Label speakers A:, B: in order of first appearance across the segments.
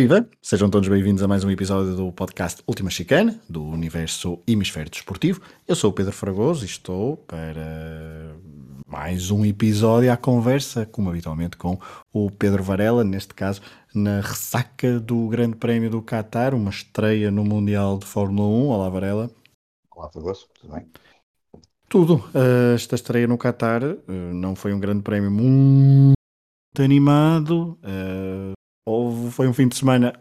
A: Viva! Sejam todos bem-vindos a mais um episódio do podcast Última Chicane, do universo Hemisfério Desportivo. Eu sou o Pedro Fragoso e estou para mais um episódio à conversa, como habitualmente, com o Pedro Varela, neste caso na ressaca do Grande Prémio do Qatar, uma estreia no Mundial de Fórmula 1. Olá, Varela.
B: Olá, Fragoso, tudo bem?
A: Tudo. Uh, esta estreia no Qatar uh, não foi um grande prémio muito animado. Uh, houve, foi um fim de semana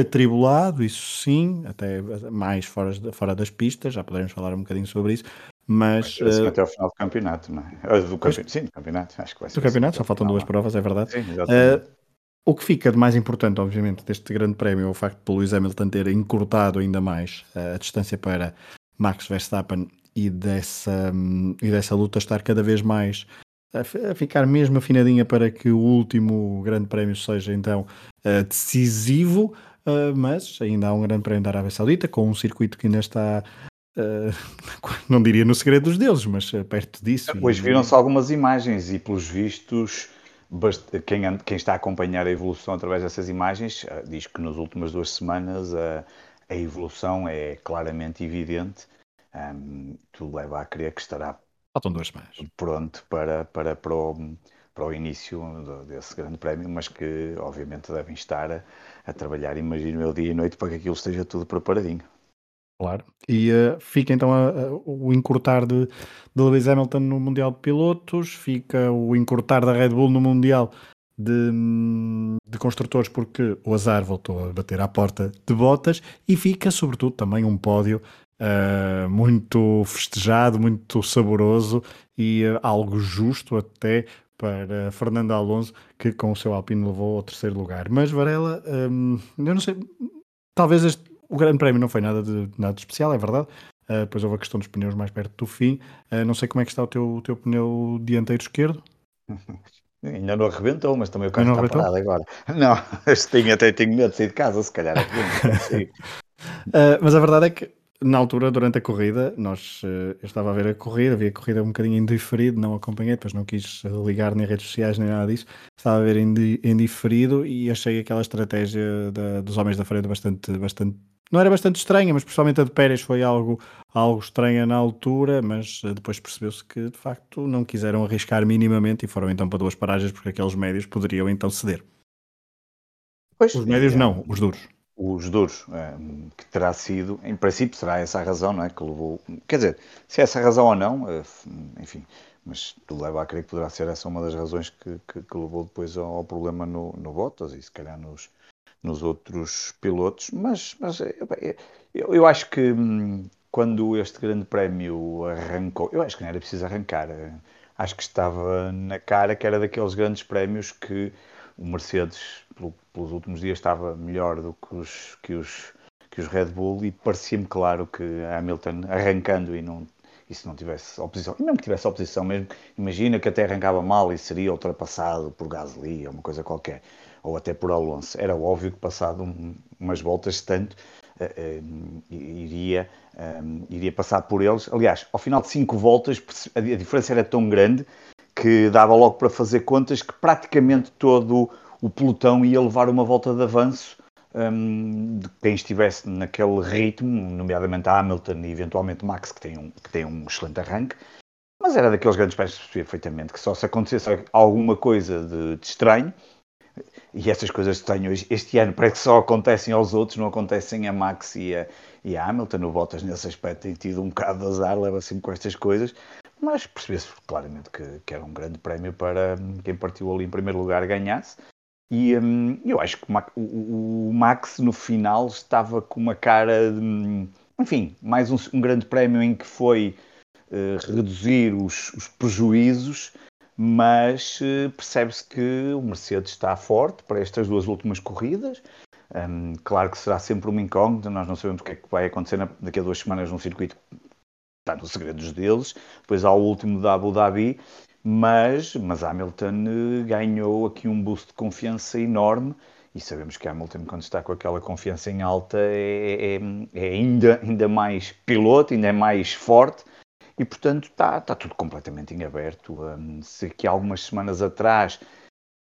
A: atribulado, isso sim, até mais fora, fora das pistas, já poderemos falar um bocadinho sobre isso. Mas.
B: Uh, até ao final do campeonato, não é? Do campe... Sim, do campeonato, acho que vai ser.
A: Do campeonato,
B: assim,
A: só faltam duas provas, é verdade.
B: Sim, exatamente.
A: Uh, o que fica de mais importante, obviamente, deste grande prémio é o facto de Lewis Hamilton ter encurtado ainda mais a distância para Max Verstappen e dessa, um, e dessa luta estar cada vez mais a, a, ficar mesmo afinadinha para que o último grande prémio seja então uh, decisivo, uh, mas ainda há um grande prémio da Arábia Saudita com um circuito que ainda está Uh, não diria no segredo dos deuses, mas perto disso.
B: Hoje viram-se algumas imagens e, pelos vistos, quem, quem, está a acompanhar a evolução através dessas imagens diz que nas últimas duas semanas uh, a evolução é claramente evidente. Um, tudo leva a crer que estará
A: Faltam duas semanas.
B: Pronto para, para, para, o, para o início desse grande prémio, mas que obviamente devem estar a, a trabalhar, imagino eu, dia e noite para que aquilo esteja tudo preparadinho.
A: Claro. E uh, fica então a, a, o encurtar de, de Lewis Hamilton no Mundial de Pilotos, fica o encurtar da Red Bull no Mundial de, de Construtores, porque o azar voltou a bater à porta de botas, e fica sobretudo também um pódio uh, muito festejado, muito saboroso e uh, algo justo até para Fernando Alonso, que com o seu Alpine levou ao terceiro lugar. Mas Varela, um, eu não sei, talvez este, o Grande Prémio não foi nada de, nada de especial, é verdade. Uh, depois houve a questão dos pneus mais perto do fim. Uh, não sei como é que está o teu, o teu pneu dianteiro esquerdo.
B: Ainda não arrebentou, mas também o carro está arrebentou? parado agora. Não, tenho, até tenho medo de sair de casa, se calhar uh,
A: mas a verdade é que na altura, durante a corrida, nós, eh, eu estava a ver a corrida, vi a corrida um bocadinho indiferido, não acompanhei, depois não quis ligar nem redes sociais nem nada disso, estava a ver indiferido e achei aquela estratégia da, dos homens da frente bastante, bastante, não era bastante estranha, mas principalmente a de Pérez foi algo, algo estranha na altura, mas eh, depois percebeu-se que de facto não quiseram arriscar minimamente e foram então para duas paragens porque aqueles médios poderiam então ceder. Pois, os médios é, não, os duros
B: os duros, eh, que terá sido, em princípio será essa a razão, não é? Que levou, quer dizer, se é essa a razão ou não, eh, enfim, mas tudo leva a crer que poderá ser essa uma das razões que, que, que levou depois ao, ao, problema no, no Bottas e se calhar nos, nos outros pilotos, mas, mas eh, eu, eu acho que hum, quando este grande prémio arrancou, eu acho que não era preciso arrancar, acho que estava na cara que era daqueles grandes prémios que o Mercedes, pelo, pelos últimos dias, estava melhor do que os, que os, que os Red Bull e parecia-me claro que Hamilton, arrancando e não, e se não tivesse oposição, e mesmo que tivesse oposição, mesmo, imagina que até arrancava mal e seria ultrapassado por Gasly ou uma coisa qualquer, ou até por Alonso. Era óbvio que passado um, umas voltas tanto uh, uh, iria, um, iria passar por eles. Aliás, ao final de cinco voltas a diferença era tão grande que dava logo para fazer contas que praticamente todo o pelotão ia levar uma volta de avanço um, de quem estivesse naquele ritmo, nomeadamente a Hamilton e eventualmente Max, que tem um, que tem um excelente arranque. Mas era daqueles grandes pés perfeitamente que só se acontecesse alguma coisa de, de estranho, e essas coisas estranhas este ano parece que só acontecem aos outros, não acontecem a Max e a, e a Hamilton. O Bottas, nesse aspecto, tem tido um bocado de azar, leva sempre com estas coisas mas percebeu-se claramente que, que, era um grande prémio para hum, quem partiu ali em primeiro lugar ganhasse. E um, eu acho que o, o, Max no final estava com uma cara de, hum, enfim, mais um, um, grande prémio em que foi uh, reduzir os, os, prejuízos, mas uh, percebe-se que o Mercedes está forte para estas duas últimas corridas. Um, claro que será sempre uma incógnita, nós não sabemos o que é que vai acontecer na, daqui a duas semanas num circuito está nos segredos deles. Depois há o último da Abu Dhabi, mas, mas Hamilton eh, ganhou aqui um boost de confiança enorme. E sabemos que Hamilton, quando está com aquela confiança em alta, é, é, é ainda, ainda mais piloto, ainda é mais forte. E, portanto, está, está tudo completamente em aberto. Um, se aqui algumas semanas atrás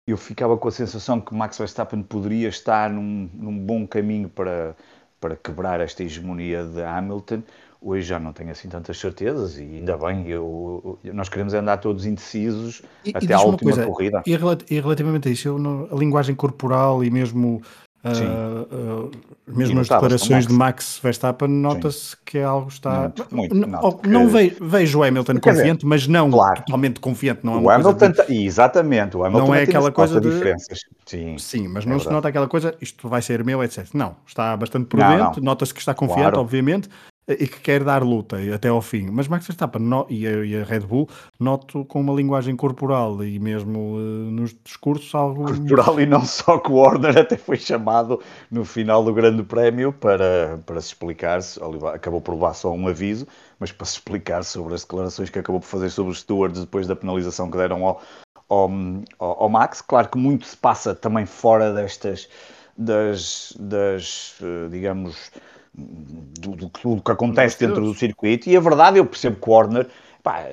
B: eu ficava com a sensação que Max Verstappen poderia estar num, num bom caminho para, para quebrar esta hegemonia de Hamilton. Hoje já não tenho assim tantas certezas e ainda bem, eu, nós queremos andar todos indecisos e, até e a última coisa, corrida.
A: E, relativamente a isso, eu, a linguagem corporal e mesmo Uh, uh, mesmo as declarações Max. de Max Verstappen, nota-se que algo está. Muito, muito, não, não vejo, vejo, o Hamilton confiante, dizer, mas não claro. totalmente confiante. Não é
B: o Hamilton, de... exatamente, o Hamilton
A: não é aquela coisa de
B: diferenças.
A: Sim, Sim mas é não verdade. se nota aquela coisa, isto vai ser meu, etc. Não, está bastante prudente, nota-se que está confiante, claro. obviamente, e que quer dar luta até ao fim. Mas Max Verstappen no, e, a, e, a, Red Bull noto com uma linguagem corporal e mesmo uh, nos discursos algo.
B: Corporal e não só que o Warner até foi chamado no final do Grande Prémio para, para se explicar, -se, acabou por levar só um aviso, mas para se explicar sobre as declarações que acabou por fazer sobre os stewards depois da penalização que deram ao, ao, ao Max. Claro que muito se passa também fora destas, das, das eh, digamos do, do, do que acontece dentro do circuito. E a verdade, eu percebo que o Warner, pá,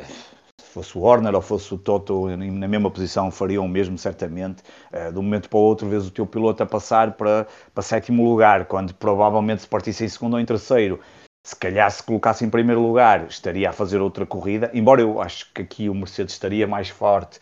B: se fosse o Warner ou fosse o Toto na mesma posição, fariam o mesmo, certamente. Uh, de um momento para o outro, vês o teu piloto a passar para, para sétimo lugar, quando provavelmente se partisse em segundo ou em terceiro. Se calhar, se colocasse em primeiro lugar, estaria a fazer outra corrida. Embora eu acho que aqui o Mercedes estaria mais forte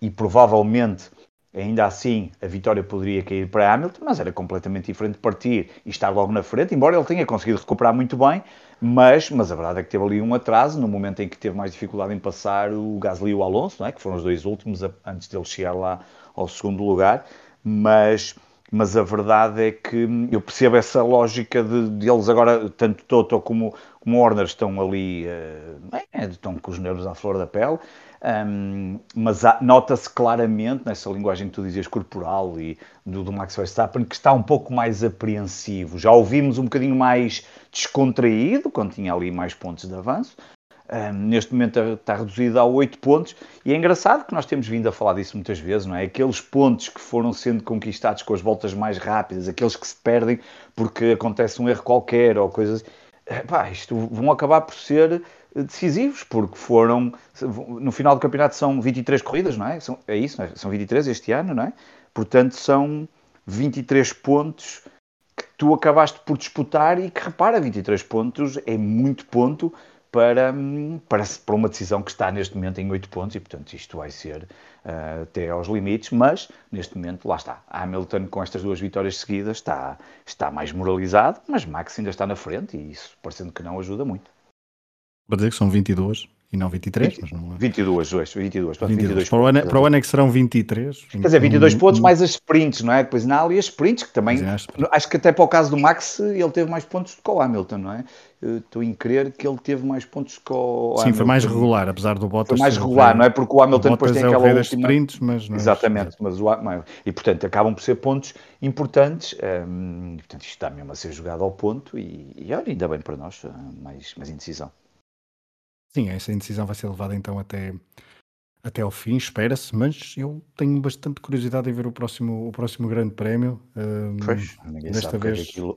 B: e provavelmente Ainda assim, a vitória poderia cair para Hamilton, mas era completamente diferente partir e estar logo na frente, embora ele tenha conseguido recuperar muito bem, mas, mas a verdade é que teve ali um atraso, no momento em que teve mais dificuldade em passar o Gasly e o Alonso, é? que foram os dois últimos antes dele chegar lá ao segundo lugar, mas, mas a verdade é que eu percebo essa lógica de, de eles agora, tanto Toto como, como Horner, estão ali, uh, estão com os nervos à flor da pele, um, mas nota-se claramente nessa linguagem que tu dizias corporal e do, do, Max Verstappen que está um pouco mais apreensivo. Já ouvimos um bocadinho mais descontraído quando tinha ali mais pontos de avanço. Um, neste momento está reduzido a 8 pontos e é engraçado que nós temos vindo a falar disso muitas vezes, não é? Aqueles pontos que foram sendo conquistados com as voltas mais rápidas, aqueles que se perdem porque acontece um erro qualquer ou coisas. Pá, isto vão acabar por ser decisivos, porque foram, no final do campeonato são 23 corridas, não é? São, é isso, é? são 23 este ano, não é? Portanto, são 23 pontos que tu acabaste por disputar e que, repara, 23 pontos é muito ponto para, para, para uma decisão que está neste momento em 8 pontos e, portanto, isto vai ser uh, até aos limites, mas neste momento, lá está. Hamilton, com estas duas vitórias seguidas, está, está mais moralizado, mas Max ainda está na frente e isso, parecendo que não, ajuda muito.
A: Para dizer que são 22 e não 23,
B: 20, mas não é. 22, 22, 22, 22.
A: Para, o ano, para o ano é que serão 23.
B: Quer dizer, 22 um, pontos um, mais as sprints, não é? Depois na ali as sprints, que também. Acho, acho que até para o caso do Max ele teve mais pontos do que o Hamilton, não é? Estou em crer que ele teve mais pontos que o
A: Sim,
B: Hamilton.
A: foi mais regular, apesar do Bottas.
B: Foi mais regular, não é? Porque o Hamilton
A: o
B: depois tem
A: é
B: aquela
A: última... sprints, mas não
B: é Exatamente, é... mas o e portanto acabam por ser pontos importantes. Hum, portanto, isto está mesmo a ser jogado ao ponto e, e olha, ainda bem para nós, mais, mais indecisão.
A: Sim, essa indecisão vai ser levada então até, até ao fim, espera-se, mas eu tenho bastante curiosidade em ver o próximo, o próximo grande prémio.
B: Um, pois, ninguém desta sabe vez. Que é aquilo...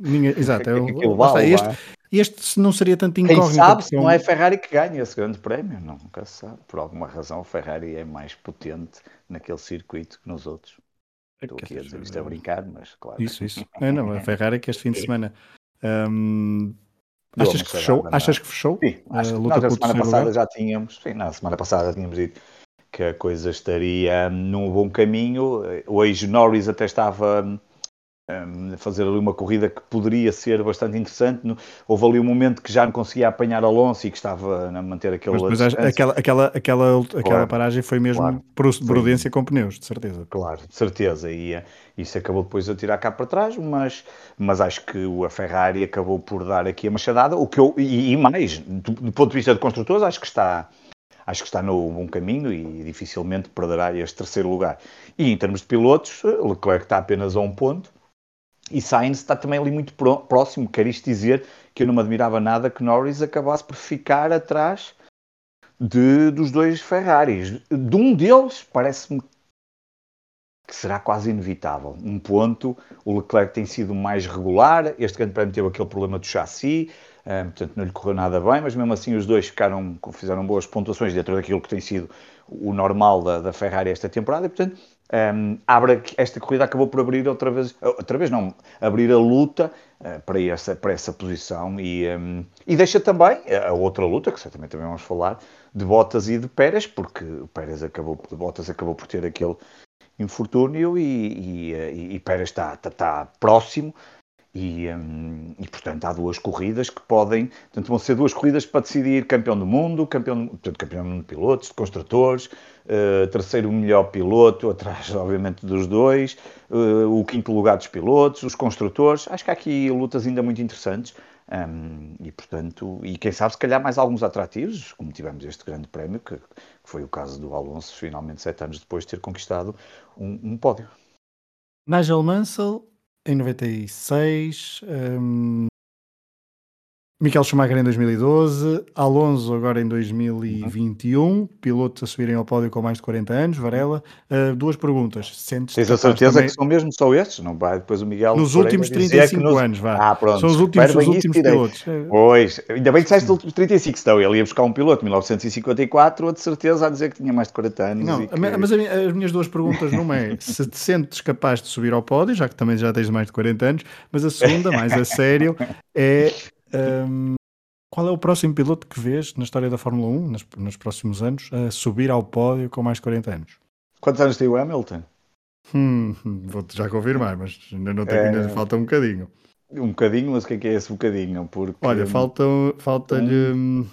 A: ninguém, exato, é, é vale, este, este não seria tanto
B: incógnito. Quem sabe se não é a Ferrari que ganha esse grande prémio, não, nunca se sabe. Por alguma razão, a Ferrari é mais potente naquele circuito que nos outros. É Estou aqui a dizer isto a brincar, mas claro.
A: Isso, isso. É, não, a Ferrari que este fim de semana um, Achas que, fechou? Achas que fechou?
B: Sim, acho que nós, a semana passada lugar? já tínhamos, sim, na semana passada tínhamos dito que a coisa estaria num bom caminho. Hoje Norris até estava a fazer ali uma corrida que poderia ser bastante interessante. Houve ali um momento que já não conseguia apanhar Alonso e que estava a manter aquele.
A: Mas, mas aquela, aquela, aquela, aquela claro, paragem foi mesmo claro, prudência com pneus, de certeza.
B: Claro, de certeza. E eh, isso acabou depois a tirar cá para trás, mas, mas acho que a Ferrari acabou por dar aqui a machadada. O que eu, e, e mais, do, do ponto de vista de construtores, acho que está acho que está no bom caminho e dificilmente perderá este terceiro lugar. E em termos de pilotos, Leclerc está apenas a um ponto e Sainz está também ali muito próximo. Quer isto dizer que eu não me admirava nada que Norris acabasse por ficar atrás de, dos dois Ferraris. De um deles, parece-me que será quase inevitável. Um ponto, o Leclerc tem sido mais regular, este grande prémio teve aquele problema do chassi, um, portanto não lhe correu nada bem, mas mesmo assim os dois ficaram, fizeram boas pontuações dentro daquilo que tem sido o normal da, da Ferrari esta temporada, e portanto um, abre, esta corrida acabou por abrir outra vez, outra vez não, abrir a luta uh, para, essa, para essa posição e, um, e deixa também a outra luta, que certamente também vamos falar, de Bottas e de Pérez, porque o Pérez acabou, Bottas acabou por ter aquele infortúnio e, e, e, e Pérez está, está, está próximo e, um, e, portanto, há duas corridas que podem. Portanto, vão ser duas corridas para decidir campeão do mundo, campeão, portanto, campeão do mundo de pilotos, de construtores, uh, terceiro melhor piloto, atrás, obviamente, dos dois, uh, o quinto lugar dos pilotos, os construtores. Acho que há aqui lutas ainda muito interessantes. Um, e, portanto, e quem sabe, se calhar, mais alguns atrativos, como tivemos este grande prémio, que, que foi o caso do Alonso, finalmente, sete anos depois de ter conquistado um, um pódio.
A: Nigel Mansell em 96, um, Michael Schumacher em 2012, Alonso agora em 2021, uhum. pilotos a subirem ao pódio com mais de 40 anos, Varela. Uh, duas perguntas.
B: Sentes Tens a certeza também... que são mesmo só estes? Não vai depois o Miguel.
A: Nos últimos 35 nos... anos, vá. Ah, pronto. São os últimos, os últimos pilotos.
B: Pois, ainda bem que disseste os últimos 35, então ele ia buscar um piloto de 1954, ou de certeza a dizer que tinha mais de 40 anos.
A: Não,
B: que...
A: mas as minhas duas perguntas numa é se te sentes capaz de subir ao pódio, já que também já tens mais de 40 anos, mas a segunda, mais a sério, é um, qual é o próximo piloto que vês na história da Fórmula 1, nos, nos próximos anos, a subir ao pódio com mais de 40 anos?
B: Quantos anos tem o Hamilton?
A: Hum, Vou-te já confirmar, mas ainda não tenho, é... falta um bocadinho.
B: Um bocadinho, mas o que é que é esse bocadinho? Porque...
A: Olha, falta-lhe. Um...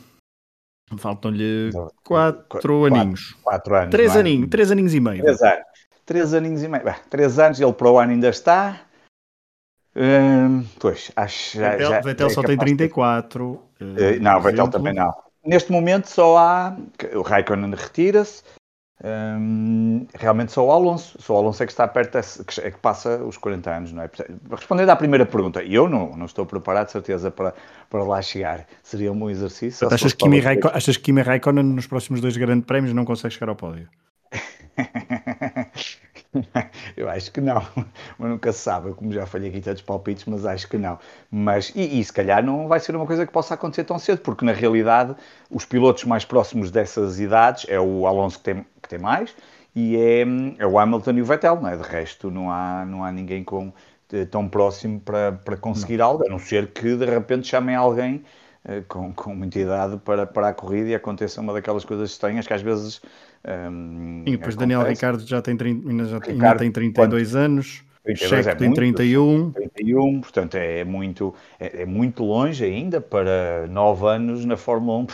A: Faltam-lhe quatro, quatro aninhos.
B: Quatro anos.
A: Três, é? aninhos, três aninhos e meio.
B: Três anos. Três aninhos e meio. Bah, três anos, ele para o ano ainda está. Hum, pois, acho
A: já. Vettel, já, Vettel é só tem 34.
B: De... Uh, não, Vettel também não. Neste momento só há. O Raikkonen retira-se. Hum, realmente só o Alonso. Só o Alonso é que está perto, é que passa os 40 anos, não é? Respondendo à primeira pergunta, eu não, não estou preparado, de certeza, para, para lá chegar. Seria um bom exercício.
A: Achas que, Kimi Raikkonen, achas que Kimi Raikkonen nos próximos dois grandes prémios não consegue chegar ao pódio?
B: Eu acho que não, mas nunca se sabe. como já falhei aqui tantos palpites, mas acho que não. Mas, e, e, se calhar não vai ser uma coisa que possa acontecer tão cedo, porque na realidade os pilotos mais próximos dessas idades é o Alonso que tem, que tem mais e é, é o Hamilton e o Vettel, não é? De resto, não há, não há ninguém com, eh, tão próximo para, para conseguir não. algo, a não ser que de repente chamem alguém eh, com, com muita idade para, para a corrida e aconteça uma daquelas coisas estranhas que às vezes
A: um, e depois Daniel Ricardo já tem, 30, ainda, já, Ricardo, tem 32 quando, anos. 32 é tem muito, 31.
B: 31, portanto é muito, é, é, muito longe ainda para 9 anos na Fórmula 1.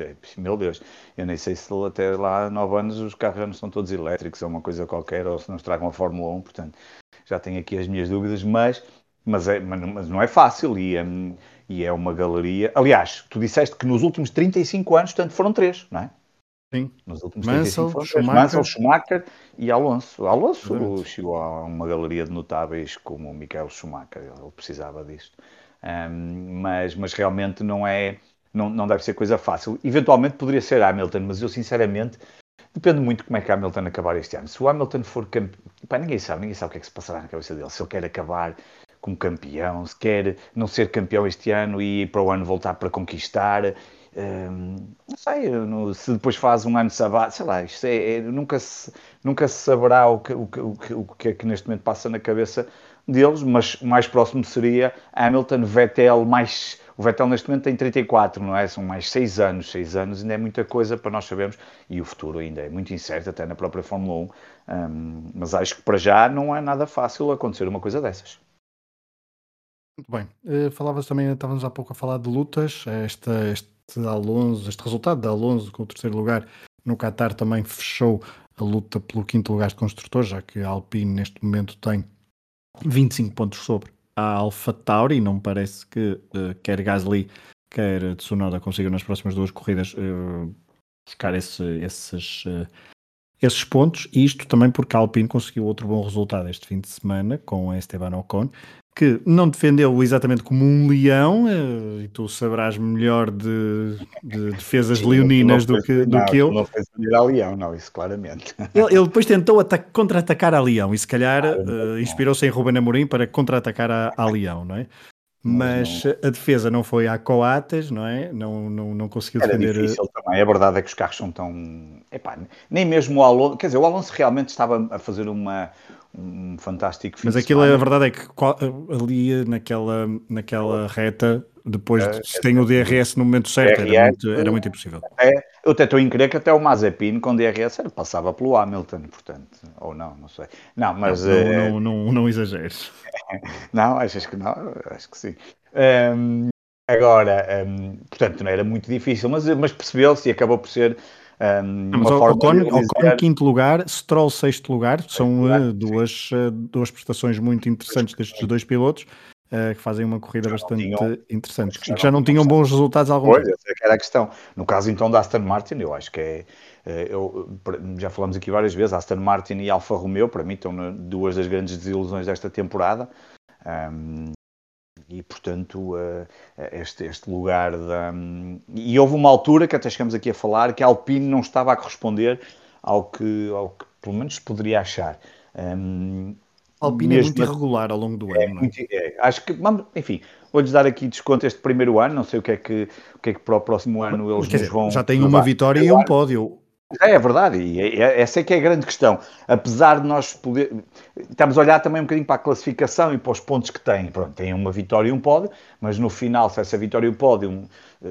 B: É, meu Deus, eu nem sei se até lá 9 anos os carros já não são todos elétricos ou uma coisa qualquer, ou se não estragam a Fórmula 1, portanto já tenho aqui as minhas dúvidas, mas, mas, é, mas não é fácil e, um, e é uma galeria. Aliás, tu disseste que nos últimos 35 anos, tanto foram três, não é?
A: Sim.
B: Nos últimos Mansell, Schumacher. Mansell, Schumacher e Alonso. Alonso chegou a uma galeria de notáveis como o Michael Schumacher, ele precisava disto. Um, mas, mas realmente não é, não, não deve ser coisa fácil. Eventualmente poderia ser Hamilton, mas eu sinceramente depende muito como é que Hamilton acabar este ano. Se o Hamilton for campeão, ninguém sabe, ninguém sabe o que é que se passará na cabeça dele. Se ele quer acabar como campeão, se quer não ser campeão este ano e para o ano voltar para conquistar não sei, se depois faz um ano sabático, sei lá, isto é, é, nunca, se, nunca se saberá o que, o, o, o que é que neste momento passa na cabeça deles, mas o mais próximo seria Hamilton, Vettel, mais. O Vettel neste momento tem 34, não é? São mais 6 anos. 6 anos ainda é muita coisa para nós sabermos e o futuro ainda é muito incerto, até na própria Fórmula 1. Um, mas acho que para já não é nada fácil acontecer uma coisa dessas.
A: Muito bem. Uh, falavas também, estávamos há pouco a falar de lutas. Este Alonso, este resultado de Alonso com o terceiro lugar no Qatar também fechou a luta pelo quinto lugar de construtor, já que a Alpine neste momento tem 25 pontos sobre a Alpha Tauri, não me parece que uh, quer Gasly, quer Tsunoda consigam nas próximas duas corridas uh, buscar esse, esses, uh, esses pontos, e isto também porque a Alpine conseguiu outro bom resultado este fim de semana com Esteban Ocon, que não defendeu exatamente como um leão, eh, e tu saberás melhor de, de defesas leoninas do que, do
B: não,
A: que eu.
B: Não fez a leão, não, isso claramente.
A: Ele, ele depois tentou contra-atacar a leão e se calhar uh, inspirou-se em Ruben Amorim para contra-atacar a, a leão, não é? mas, mas não... a defesa não foi a coates, não é? Não, não, não conseguiu
B: Era
A: defender.
B: difícil também. A verdade é que os carros são tão. Epá, nem mesmo o Alonso. Quer dizer, o Alonso realmente estava a fazer uma, um fantástico
A: Mas aquilo, a verdade é que ali naquela, naquela reta, depois é, de, tem o DRS no momento certo, DRS, era, muito, era muito impossível.
B: É, eu até estou em crer que até o Mazepin com DRS era, passava pelo Hamilton, portanto, ou não, não sei. Não, mas.
A: Não, é... não, não, não, exageres.
B: não, achas que não? Acho que sim. Um, agora, um, portanto, não era muito difícil, mas, mas percebeu-se e acabou por ser
A: um, Mas Ocon, quinto lugar, Stroll sexto lugar, são uh, duas, uh, duas prestações muito interessantes destes dois pilotos. Uh, que fazem uma corrida já bastante tinham, interessante já e que já não, não tinham bons resultados algum
B: Pois, essa é era a questão. No caso então da Aston Martin, eu acho que é. Eu, já falamos aqui várias vezes, Aston Martin e Alfa Romeo, para mim, estão duas das grandes desilusões desta temporada. Um, e portanto uh, este, este lugar da e houve uma altura que até chegamos aqui a falar que a Alpine não estava a corresponder ao que, ao que pelo menos poderia achar um,
A: Alpine é muito irregular ao longo do é, ano.
B: Muito, é, acho que, enfim, vou-lhes dar aqui desconto este primeiro ano, não sei o que é que, o que, é que para o próximo ano eles nos vão.
A: Já tem uma vitória e um pódio.
B: É, é verdade, e é, é, essa é que é a grande questão. Apesar de nós poder. Estamos a olhar também um bocadinho para a classificação e para os pontos que têm. Pronto, tem uma vitória e um pódio, mas no final, se essa vitória e o pódio uh,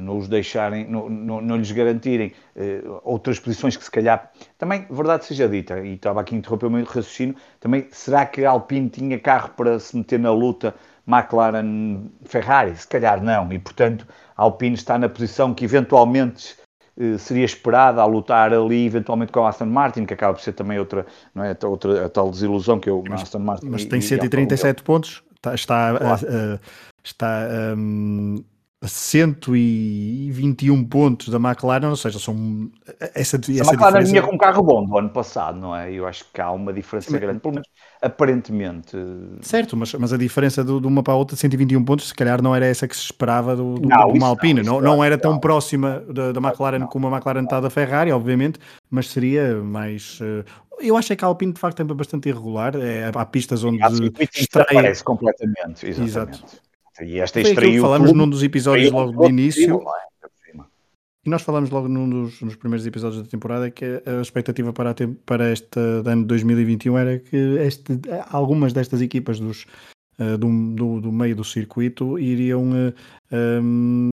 B: não os deixarem, não, não, não lhes garantirem uh, outras posições que se calhar. Também, verdade seja dita, e estava aqui a interromper o meu raciocínio, também será que a Alpine tinha carro para se meter na luta McLaren-Ferrari? Se calhar não, e portanto a Alpine está na posição que eventualmente seria esperada a lutar ali eventualmente com a Aston Martin, que acaba por ser também outra, não é, outra a tal desilusão que eu
A: mas,
B: Aston Martin.
A: Mas e, tem 137 e, pontos, está, está, claro. uh, está um, 121 pontos da McLaren, ou seja, são essa, essa
B: a McLaren vinha com um carro bom do ano passado, não é? Eu acho que há uma diferença Sim, grande, pelo menos aparentemente.
A: Certo, mas, mas a diferença de, de, uma para a outra de 121 pontos, se calhar não era essa que se esperava do, do, não, de uma Alpine, não, não, não, era tão próxima da, da McLaren como a McLaren está da Ferrari, obviamente, mas seria mais. Uh, eu acho é que a Alpine de facto é bastante irregular, é, há pistas onde.
B: Extrai... Parece completamente, exatamente. Exato.
A: E esta Foi falamos tudo, num dos episódios logo do início. É? E nós falamos logo num dos nos primeiros episódios da temporada que a expectativa para, a, para este ano de 2021 era que este, algumas destas equipas dos, uh, do, do, do, meio do circuito iriam uh, eh, um,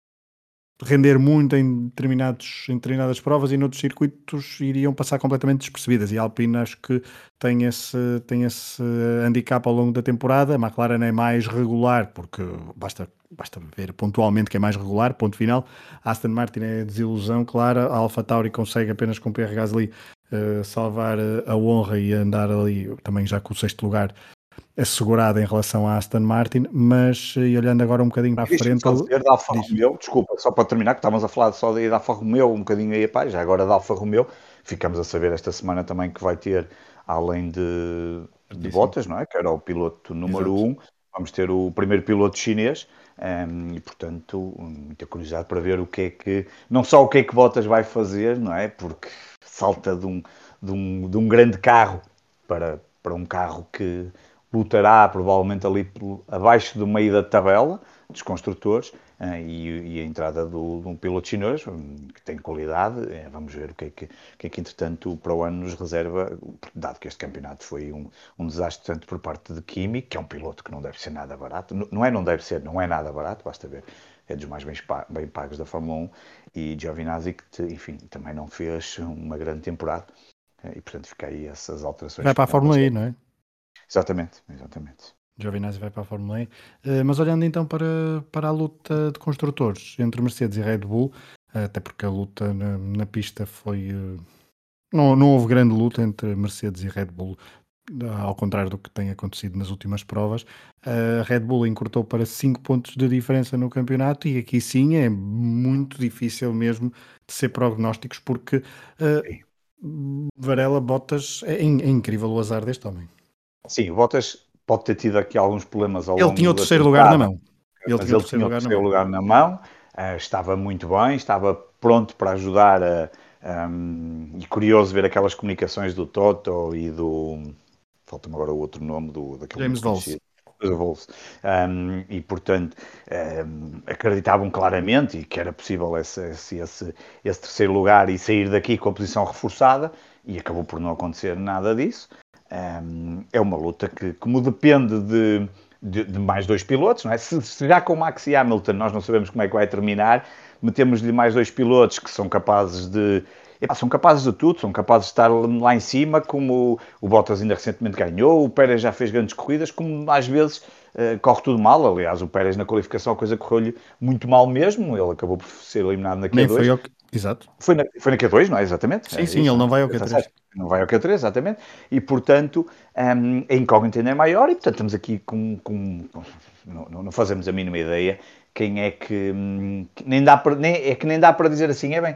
A: render muito em, determinados, em determinadas provas e noutros circuitos iriam passar completamente despercebidas. E a Alpine acho que tem esse, tem esse handicap ao longo da temporada. A McLaren é mais regular, porque basta, basta ver pontualmente que é mais regular, ponto final. A Aston Martin é desilusão, claro. A Alpha Tauri consegue apenas com o Pierre Gasly uh, salvar a honra e andar ali também já com o sexto lugar assegurada em relação à Aston Martin, mas e olhando agora um bocadinho para a frente.
B: Só dizer da Alfa Romeo, desculpa, só para terminar, que estávamos a falar só da Alfa Romeo, um bocadinho aí, pá, já agora da Alfa Romeo, ficamos a saber esta semana também que vai ter, além de, de Bottas, não é? Que era o piloto número 1, um, vamos ter o primeiro piloto chinês. Um, e portanto, muita curiosidade para ver o que é que, não só o que é que Bottas vai fazer, não é? Porque salta de um, de um, de um grande carro para, para um carro que, lutará provavelmente ali abaixo do meio da tabela dos construtores eh, e, e, a entrada do, de um piloto chinês que tem qualidade. Eh, vamos ver o que é que, que, é que entretanto para o ano nos reserva, dado que este campeonato foi um, um desastre tanto por parte de Kimi, que é um piloto que não deve ser nada barato, não é não deve ser, não é nada barato, basta ver, é dos mais bem, pagos da Fórmula 1 e Giovinazzi que enfim também não fez uma grande temporada eh, e portanto fica aí essas alterações.
A: Vai para a Fórmula E, não é?
B: Exatamente, exatamente.
A: Giovinazzi vai para a Fórmula E. Uh, mas olhando então para, para a luta de construtores entre Mercedes e Red Bull, uh, até porque a luta na, na pista foi. Uh, não, não houve grande luta entre Mercedes e Red Bull, ao contrário do que tem acontecido nas últimas provas. A Red Bull encurtou para 5 pontos de diferença no campeonato e aqui sim é muito difícil mesmo de ser prognósticos, porque Varela Bottas é, é incrível o azar deste homem.
B: Sim, o Bottas pode ter tido aqui alguns problemas ao
A: Ele tinha o terceiro lugar na mão.
B: Ele tinha, ele tinha o terceiro lugar, na mão, uh, estava muito bem, estava pronto para ajudar a, um, e curioso ver aquelas comunicações do Toto e do falta-me agora o outro nome do daquele
A: James Valls.
B: Um, e, portanto, um, acreditavam claramente e que era possível esse, esse, esse, esse, terceiro lugar e sair daqui com a posição reforçada, e acabou por não acontecer nada disso. É uma luta que, como depende de, de, de mais dois pilotos, não é? Se, se já com Max e Hamilton nós não sabemos como é que vai terminar, metemos-lhe mais dois pilotos que são capazes de Epá, são capazes de tudo, são capazes de estar lá em cima, como o Bottas ainda recentemente ganhou, o Pérez já fez grandes corridas, como às vezes uh, corre tudo mal. Aliás, o Pérez na qualificação a coisa correu-lhe muito mal mesmo, ele acabou por ser eliminado na Q2. Nem.
A: Exato.
B: Foi na, foi na Q2, não é? Exatamente.
A: Sim, é sim, isso. ele não vai ao Q3.
B: Não vai ao Q3, exatamente. E, portanto, um, a incógnita ainda é maior e, portanto, estamos aqui com... com, com não, não, fazemos a mínima ideia quem é que, hum, nem dá para, nem, é que nem dá para dizer assim, é bem,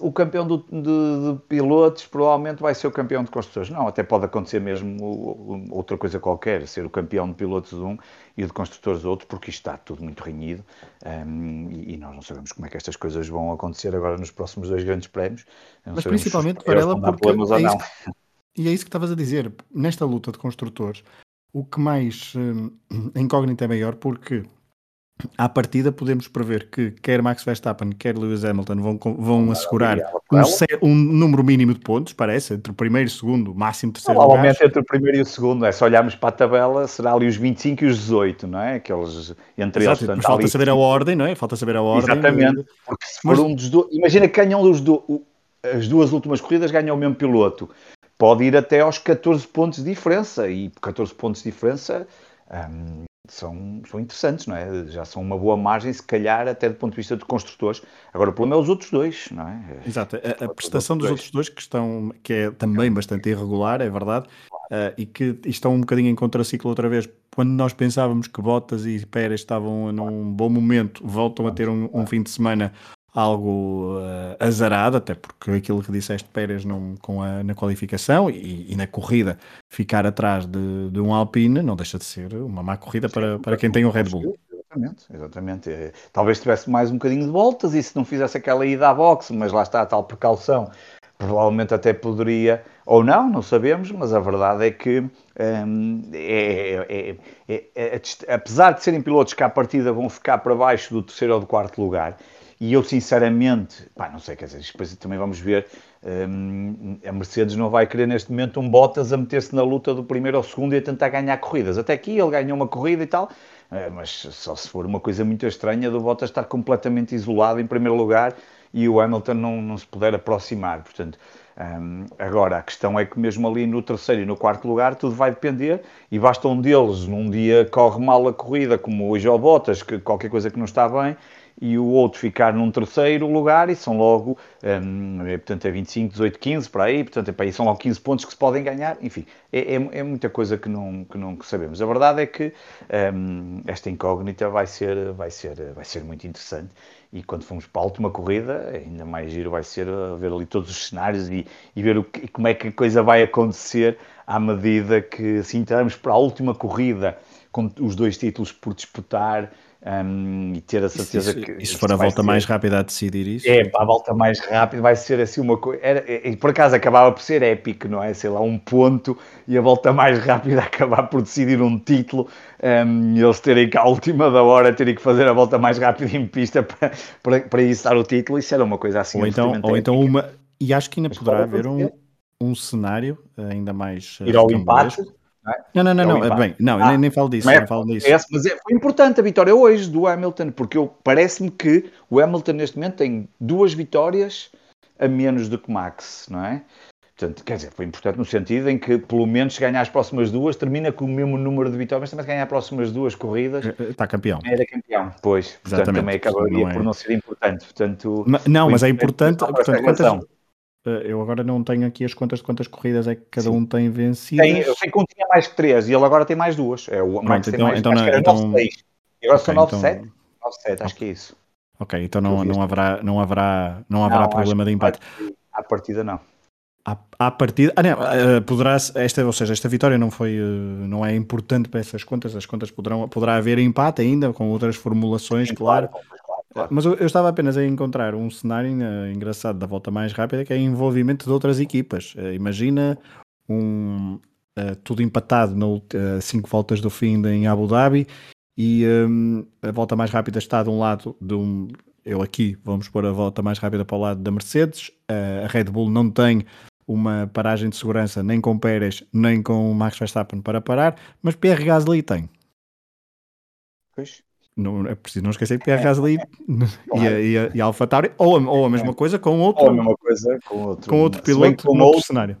B: o campeão do, de, de, pilotos provavelmente vai ser o campeão de construtores. Não, até pode acontecer mesmo outra coisa qualquer, ser o campeão de pilotos de um e o de construtores de outro, porque isto está tudo muito renhido um, e, e, nós não sabemos como é que estas coisas vão acontecer agora nos próximos dois grandes prémios.
A: Mas principalmente para ela, porque é isso que, e é isso que estavas a dizer, nesta luta de construtores, o que mais hum, a incógnita é maior porque à partida podemos prever que quer Max Verstappen, quer Lewis Hamilton vão, vão assegurar um, um, número mínimo de pontos, parece, entre o primeiro e o segundo, máximo terceiro.
B: Provavelmente entre o primeiro e o segundo, é se olharmos para a tabela, será ali os 25 e os 18, não é? Aqueles entre
A: Exato, eles. Mas falta ali... saber a ordem, não é? Falta saber a ordem.
B: Exatamente, porque se for mas... um dos dois, imagina que ganham os do... as duas últimas corridas, ganham o mesmo piloto. Pode ir até aos 14 pontos de diferença, e 14 pontos de diferença hum, são, são interessantes, não é? Já são uma boa margem, se calhar, até do ponto de vista de construtores. Agora, o problema é os outros dois, não é?
A: Exato. A, a prestação dos outros dois, que, estão, que é também bastante irregular, é verdade, uh, e que estão um bocadinho em contraciclo outra vez. Quando nós pensávamos que Bottas e Pérez estavam num bom momento, voltam a ter um, um fim de semana algo uh, azarado, até porque aquilo que disseste Pérez não, com a, na qualificação e, e, na corrida ficar atrás de, de, um Alpine não deixa de ser uma má corrida para, para quem tem o Red Bull.
B: Exatamente, exatamente. É, talvez tivesse mais um bocadinho de voltas e se não fizesse aquela ida à boxe, mas lá está a tal precaução, provavelmente até poderia, ou não, não sabemos, mas a verdade é que hum, é, é, é, apesar de serem pilotos que à partida vão ficar para baixo do terceiro ou do quarto lugar, e eu, sinceramente, pá, não sei, quer dizer, depois também vamos ver. Hum, a Mercedes não vai querer neste momento um Bottas a meter-se na luta do primeiro ao segundo e a tentar ganhar corridas. Até aqui ele ganhou uma corrida e tal, eh, mas só se for uma coisa muito estranha do Bottas estar completamente isolado em primeiro lugar e o Hamilton não, não se puder aproximar. Portanto, um, agora, a questão é que mesmo ali no terceiro e no quarto lugar tudo vai depender e basta um deles num dia corre mal a corrida, como hoje ao Bottas, que qualquer coisa que não está bem, e o outro ficar num terceiro lugar e são logo, um, é, portanto é 25, 18, 15 para aí, portanto é para aí são logo 15 pontos que se podem ganhar, enfim, é, é, é muita coisa que não, que não sabemos. A verdade é que um, esta incógnita vai ser, vai, ser, vai ser muito interessante e quando formos para a última corrida, ainda mais giro vai ser ver ali todos os cenários e, e ver o que, como é que a coisa vai acontecer à medida que assim entrarmos para a última corrida com os dois títulos por disputar um, e ter a certeza
A: isso,
B: que.
A: E se for a volta ser... mais rápida a decidir isso?
B: É, para a volta mais rápida vai ser assim uma coisa. E por acaso acabava por ser épico, não é? Sei lá, um ponto e a volta mais rápida acabar por decidir um título um, e eles terem que, à última da hora, terem que fazer a volta mais rápida em pista para, para, para isso dar o título. Isso era uma coisa assim.
A: Ou então, ou então uma. E acho que ainda Mas poderá haver um, um cenário ainda mais.
B: Ir ao empate
A: não, não, não, não, é bem, não, ah, nem, nem falo disso, é, não falo disso.
B: É, mas é, foi importante a vitória hoje do Hamilton, porque parece-me que o Hamilton neste momento tem duas vitórias a menos do que Max, não é? Portanto, quer dizer, foi importante no sentido em que, pelo menos, se ganhar as próximas duas, termina com o mesmo número de vitórias, mas também se ganhar as próximas duas corridas...
A: Está é, campeão.
B: Era campeão, pois. Portanto, Exatamente. também acabaria não é... por não ser importante. Portanto,
A: não, mas é importante... Portanto, quantas, eh, eu agora não tenho aqui as contas de quantas corridas é que cada Sim. um tem vencido.
B: Tem, eu sei que um tinha mais que três e ele agora tem mais duas. É o Max então, mais, então, acho não, então, 9, 6. E agora okay, são 9, então... 7. 9, 7, acho que é isso.
A: Ok, então não, não haverá, não haverá, não haverá não, problema de empate.
B: À partida não.
A: À, à partida, ah, não, eh, poderá, esta, ou seja, esta vitória não foi, eh, não é importante para essas contas, as contas poderão, poderá haver empate ainda com outras formulações, Sim, claro. claro Claro. Mas eu, eu, estava apenas a encontrar um cenário uh, engraçado da volta mais rápida que é envolvimento de outras equipas. Uh, imagina um, uh, tudo empatado uh, cinco voltas do fim em Abu Dhabi e um, a volta mais rápida está de um lado de um eu aqui vamos pôr a volta mais rápida para o lado da Mercedes a Red Bull não tem uma paragem de segurança nem com Pérez nem com Max Verstappen para parar mas Pierre Gasly tem
B: pois
A: não, é preciso não esquecer que Pierre Gasly e, a, e, a, e a AlphaTauri ou, ou a mesma coisa com outro
B: ou a mesma coisa com outro,
A: com outro piloto com outro cenário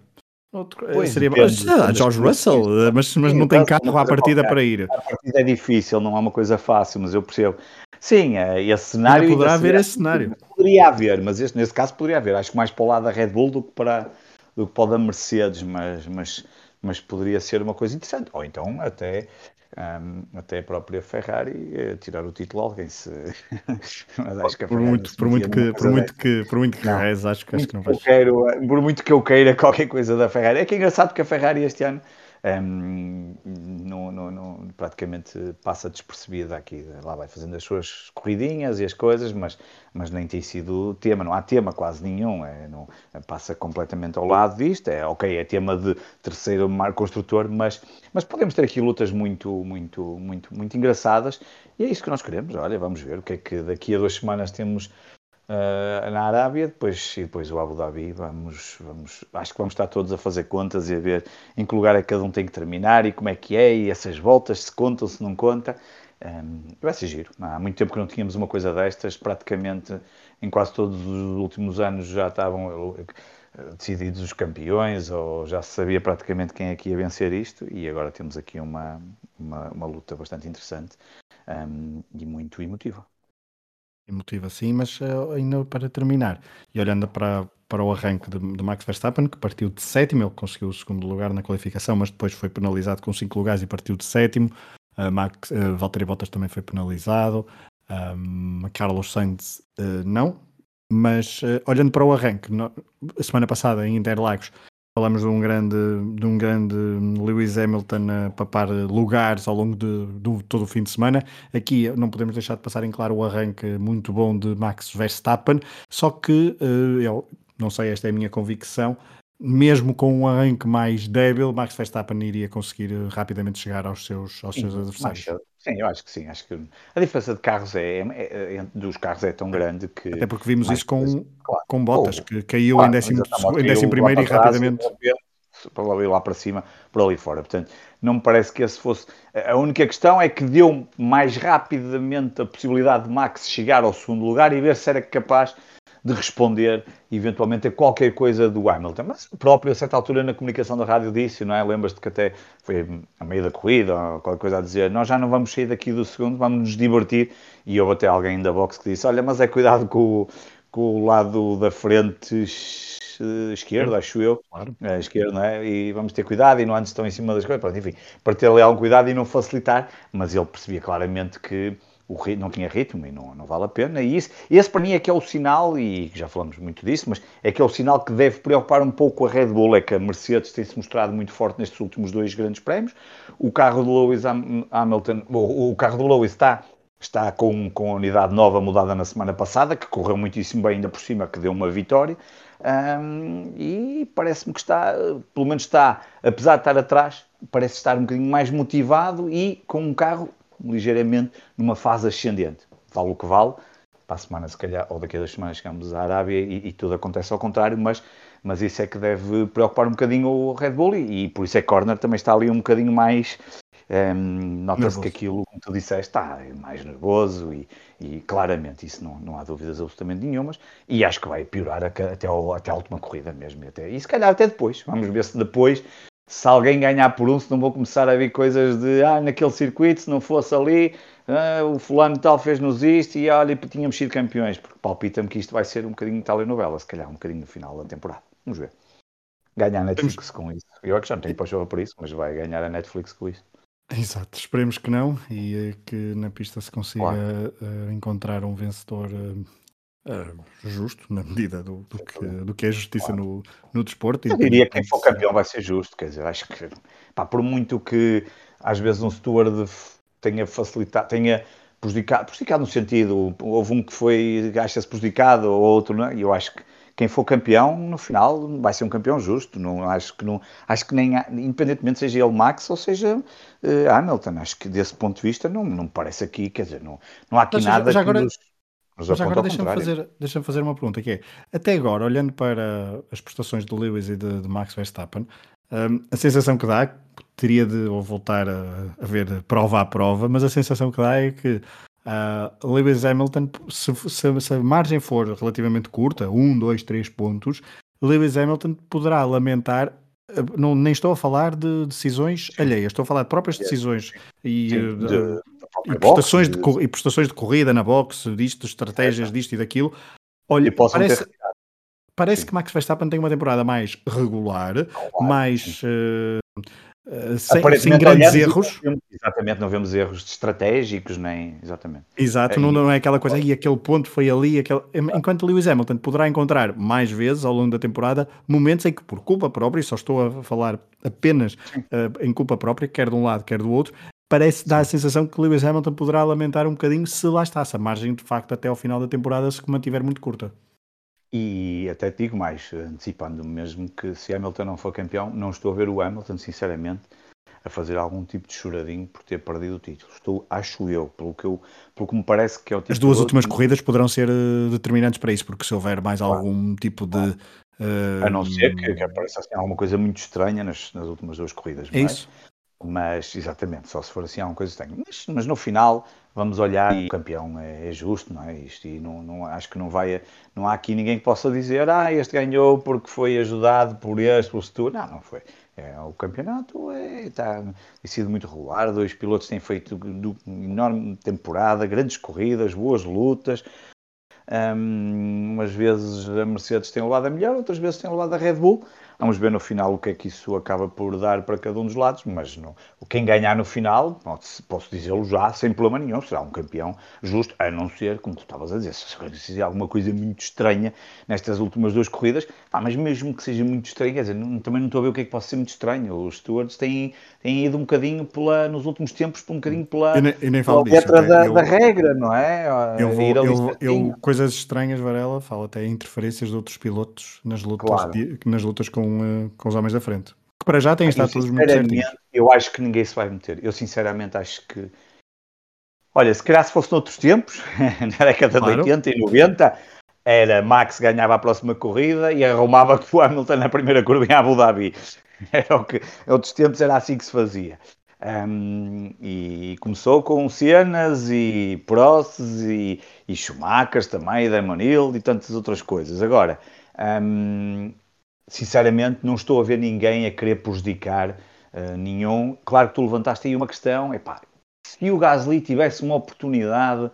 A: Outro, pois, seria depende, ah, George Russell, mas, mas sim, não tem carro à partida para ir.
B: A partida é difícil, não é uma coisa fácil, mas eu percebo. Sim, é, esse cenário. Ainda
A: poderá haver esse cenário.
B: Poderia haver, mas este, nesse caso poderia haver. Acho que mais para o lado da Red Bull do que para, do que para o da Mercedes, mas, mas, mas poderia ser uma coisa interessante. Ou então até um, até a própria Ferrari eh, tirar o título a alguém se
A: mas acho que por muito por muito que por muito que por muito que reze, acho que acho que não vai
B: por muito que eu queira qualquer coisa da Ferrari. É que é engraçado porque a Ferrari este ano um, não, praticamente passa despercebida aqui. Lá vai fazendo as suas corridinhas e as coisas, mas, mas nem tem sido tema, não há tema quase nenhum, é, não, passa completamente ao lado disto. É ok, é tema de terceiro mar construtor, mas, mas podemos ter aqui lutas muito, muito, muito, muito engraçadas e é isso que nós queremos. Olha, vamos ver o que é que daqui a duas semanas temos uh, na Arábia, depois, e depois o Abu Dhabi. Vamos, vamos, acho que vamos estar todos a fazer contas e a ver em que lugar é que cada um tem que terminar e como é que é, e essas voltas, se contam, se não conta. Um, vai ser giro. Há muito tempo que não tínhamos uma coisa destas, praticamente em quase todos os últimos anos já estavam eh, decididos os campeões, ou já se sabia praticamente quem é que ia vencer isto, e agora temos aqui uma, uma, uma luta bastante interessante um, e muito emotiva
A: emotiva sim, mas uh, ainda para terminar, e olhando para, para o arranque de, de, Max Verstappen, que partiu de sétimo, ele conseguiu o segundo lugar na qualificação, mas depois foi penalizado com cinco lugares e partiu de sétimo. Uh, Max, uh, Valtteri Bottas também foi penalizado. Um, Carlos Sainz uh, não, mas olhando para o arranque, no, a semana passada em Interlagos Falamos de um grande, de um grande Lewis Hamilton a papar lugares ao longo de, de, todo o fim de semana. Aqui não podemos deixar de passar em claro o arranque muito bom de Max Verstappen, só que eh, eu não sei, esta é a minha convicção. Mesmo com um arranque mais débil, Max Verstappen iria conseguir eh, rapidamente chegar aos seus, aos seus adversários.
B: Sim, eu acho que sim. Acho que a diferença de carros é, é, é dos carros é tão grande que.
A: Até porque vimos isso com, claro. com Bottas, que caiu claro, em décimo, em décimo primeiro e rapidamente.
B: Para ali lá para cima, para ali fora. Portanto, não me parece que esse fosse. A única questão é que deu mais rapidamente a possibilidade de Max chegar ao segundo lugar e ver se era capaz de responder eventualmente a qualquer coisa do Hamilton. Mas o próprio, a certa altura, na comunicação da rádio disse, não é? Lembras-te que até foi a meio da corrida ou qualquer coisa a dizer: Nós já não vamos sair daqui do segundo, vamos nos divertir. E houve até alguém da box que disse: Olha, mas é cuidado com, com o lado da frente esquerdo, acho eu, claro. é, esquerdo, não é? E vamos ter cuidado e não antes estão em cima das coisas. Pronto, enfim, para ter ali algum cuidado e não facilitar, mas ele percebia claramente que o, não tinha ritmo e não, não vale a pena. E isso, esse para mim é que é o sinal, e já falamos muito disso, mas é que é o sinal que deve preocupar um pouco a Red Bull, é que a Mercedes tem-se mostrado muito forte nestes últimos dois grandes prémios. O carro do Lewis Hamilton, o, carro do Lewis está, está com, com a unidade nova mudada na semana passada, que correu muitíssimo bem ainda por cima, que deu uma vitória. E parece-me que está, pelo menos está, apesar de estar atrás, parece estar um bocadinho mais motivado e com um carro ligeiramente numa fase ascendente. Vale o que vale. Para a semana, se calhar, ou daqui a duas semanas, chegamos à Arábia e, e, tudo acontece ao contrário, mas, mas isso é que deve preocupar um bocadinho o Red Bull e, e por isso é que Corner também está ali um bocadinho mais. Um, ehm, Nota-se que aquilo, como tu disseste, está mais nervoso e, e claramente isso não, não há dúvidas absolutamente nenhumas. E acho que vai piorar até, ao, até a última corrida mesmo. E, até, e se calhar até depois. Vamos ver se depois se alguém ganhar por um, se não vou começar a ver coisas de ah, naquele circuito, se não fosse ali, ah, o fulano tal fez-nos isto e olha, tínhamos sido campeões, porque palpita-me que isto vai ser um bocadinho de telenovela, se calhar um bocadinho no final da temporada. Vamos ver. Ganhar a Netflix com isso. Eu é que já não tenho paixão por isso, mas vai ganhar a Netflix com isso.
A: Exato, esperemos que não e que na pista se consiga claro. uh, encontrar um vencedor uh, Uh, justo, na medida do, do, que, do que é justiça claro. no, no desporto.
B: Eu diria que quem for campeão vai ser justo, quer dizer, acho que, pá, por muito que às vezes um steward tenha facilitado, tenha prejudicado, prejudicado no sentido, houve um que foi, acha-se prejudicado, ou outro, não é? E eu acho que quem for campeão, no final, vai ser um campeão justo. Não, acho, que não, acho que nem, independentemente seja ele Max ou seja uh, Hamilton, acho que desse ponto de vista não, não parece aqui, quer dizer, não, não há aqui Mas, nada já, agora... que nos...
A: Mas agora deixa-me fazer, deixa fazer uma pergunta, que é, até agora, olhando para as prestações de Lewis e de, de Max Verstappen, um, a sensação que dá, teria de voltar a, a, ver prova a prova, mas a sensação que dá é que uh, Lewis Hamilton, se, se, se, a margem for relativamente curta, um, dois, três pontos, Lewis Hamilton poderá lamentar. Ah, não, nem estou a falar de decisões alheias, estou a falar de próprias decisões e, de, de, e, prestações de, de, e prestações de corrida na box, disto, estratégias disto e daquilo. Olha, parece, parece Sim. que Max Verstappen tem uma temporada mais regular, mais uh, uh, sem, sem grandes erros.
B: Não vemos, exatamente, não vemos erros estratégicos, nem. Exatamente.
A: Exato, é, não, não é aquela coisa, e aquele ponto foi ali. Aquele... Enquanto Lewis Hamilton poderá encontrar mais vezes ao longo da temporada momentos em que, por culpa própria, e só estou a falar apenas uh, em culpa própria, quer de um lado, quer do outro, parece dar a sensação que Lewis Hamilton poderá lamentar um bocadinho se lá está, se a margem de facto até ao final da temporada se mantiver muito curta.
B: E até digo mais, antecipando mesmo que se Hamilton não for campeão, não estou a ver o Hamilton, sinceramente, a fazer algum tipo de choradinho por ter perdido o título. Estou, acho eu, pelo que, eu, pelo que me parece que é o tipo
A: As duas últimas corridas poderão ser uh, determinantes para isso, porque se houver mais claro. algum tipo de.
B: Uh, a não ser que, que apareça assim, alguma coisa muito estranha nas, nas últimas duas corridas.
A: É isso.
B: Mas, exatamente, só se for assim alguma coisa estranha. Mas, mas no final, vamos olhar e o campeão é, é, justo, não é? Isto, e não, não, acho que não vai, não há aqui ninguém que possa dizer, ah, este ganhou porque foi ajudado por este, por setor. Não, não foi. É, o campeonato é, está, tem sido muito regular, dois pilotos têm feito do, enorme temporada, grandes corridas, boas lutas. Um, umas vezes a Mercedes tem levado a melhor, outras vezes tem levado a Red Bull. Vamos ver no final o que é que isso acaba por dar para cada um dos lados, mas não, quem ganhar no final, posso dizê-lo já, sem problema nenhum, será um campeão justo, a não ser, como tu estavas a dizer, se alguma coisa muito estranha nestas últimas duas corridas, ah, mas mesmo que seja muito não, também não estou a ver o que é que pode ser muito estranho. Os stewards têm, têm ido um bocadinho pela, nos últimos tempos, por um bocadinho pela,
A: eu nem, eu nem pela disso,
B: letra da, eu, da, regra, não é?
A: Eu vou, eu, coisas estranhas, Varela, fala até interferências de outros pilotos nas lutas, claro. de, nas lutas com uh, com os homens da frente. Que para já têm estado todos muito certinhos.
B: Eu acho que ninguém se vai meter. Eu sinceramente acho que. Olha, se calhar se fosse noutros tempos, na década claro. de 80 e 90, era Max ganhava a próxima corrida e arrumava que o Hamilton na primeira curva em Abu Dhabi. Era o que, outros tempos era assim que se fazia. Um, e começou com Cenas e Prost e, e Schumachers também, e Damon Hill e tantas outras coisas. Agora, um, sinceramente, não estou a ver ninguém a querer prejudicar uh, nenhum. Claro que tu levantaste aí uma questão, epá, se o Gasly tivesse uma oportunidade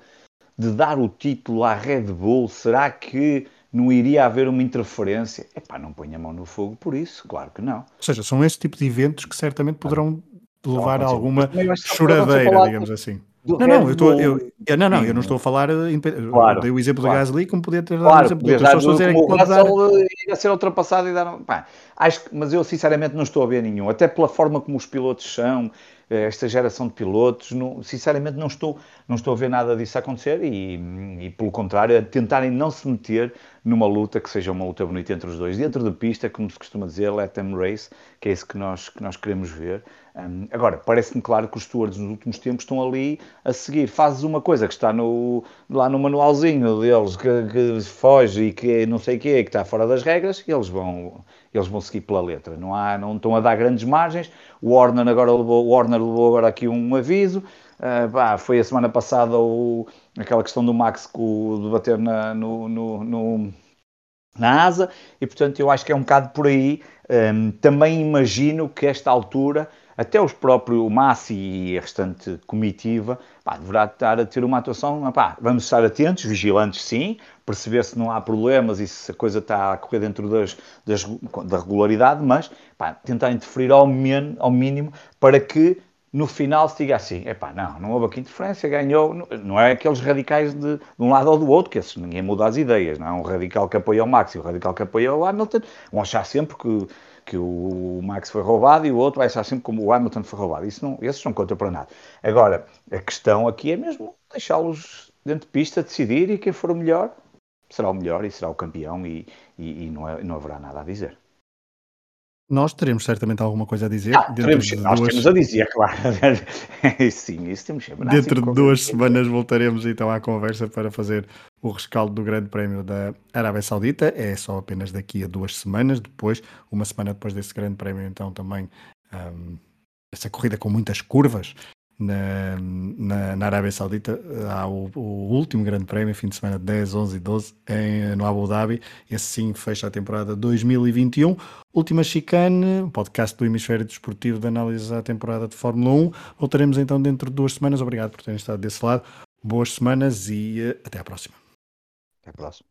B: de dar o título à Red Bull, será que não iria haver uma interferência? Epá, não ponha a mão no fogo por isso, claro que não. Ou
A: seja, são esse tipo de eventos que certamente poderão levar a alguma choradeira, digamos assim não, não, eu estou, eu, eu, não, não, eu não estou a falar, claro, dei o exemplo claro. do Gasly como podia ter dado claro, o exemplo do estou a dizer pode dar...
B: ia ser ultrapassado e dar, pá, acho que, mas eu sinceramente não estou a ver nenhum, até pela forma como os pilotos são, eh, esta geração de pilotos, não, sinceramente não estou, não estou a ver nada disso acontecer e, e pelo contrário, a tentarem não se meter numa luta que seja uma luta bonita entre os dois, dentro da pista, como se costuma dizer, let them race, que é isso que nós, que nós queremos ver, um, agora, parece-me claro que os stewards nos últimos tempos estão ali a seguir. Fazes uma coisa que está no, lá no manualzinho deles, que, que foge e que não sei o que que está fora das regras, e eles vão, eles vão seguir pela letra. Não, há, não estão a dar grandes margens. O Warner agora levou, o Warner levou agora aqui um aviso. Uh, pá, foi a semana passada o, aquela questão do Max com, de bater na, no, no, no, na asa, e portanto eu acho que é um bocado por aí. Um, também imagino que esta altura até os próprios Massi e a restante comitiva, pá, deverá estar a ter uma atuação, pá, vamos estar atentos, vigilantes sim, perceber se não há problemas e se a coisa está a correr dentro das, das da regularidade, mas pá, tentar interferir ao, men, ao mínimo para que no final se diga assim, não, não houve aqui interferência, ganhou, não é aqueles radicais de, de um lado ou do outro, que esses ninguém muda as ideias, não é? Um radical que apoia o Max e o radical que apoia o Hamilton, vão achar sempre que que o Max foi roubado e o outro vai achar sempre como o Hamilton foi roubado. Isso não, esses não contam para nada. Agora, a questão aqui é mesmo deixá-los dentro de pista decidir e quem for o melhor será o melhor e será o campeão e, e, e não, é, não haverá nada a dizer.
A: Nós teremos certamente alguma coisa a dizer.
B: Ah, teremos, de nós duas... temos a dizer, claro. Sim, isso temos
A: sempre. Dentro de duas semanas voltaremos então à conversa para fazer o rescaldo do Grande Prémio da Arábia Saudita. É só apenas daqui a duas semanas. Depois, uma semana depois desse Grande Prémio, então também um, essa corrida com muitas curvas na, na, na, Arábia Saudita há o, o, último grande prémio, fim de semana 10, 11 e 12 em, no Abu Dhabi. Esse sim fecha a temporada 2021. Última chicane, podcast do Hemisfério Desportivo de análise à temporada de Fórmula 1. Voltaremos então dentro de duas semanas. Obrigado por terem estado desse lado. Boas semanas e uh, até à próxima.
B: Até à próxima.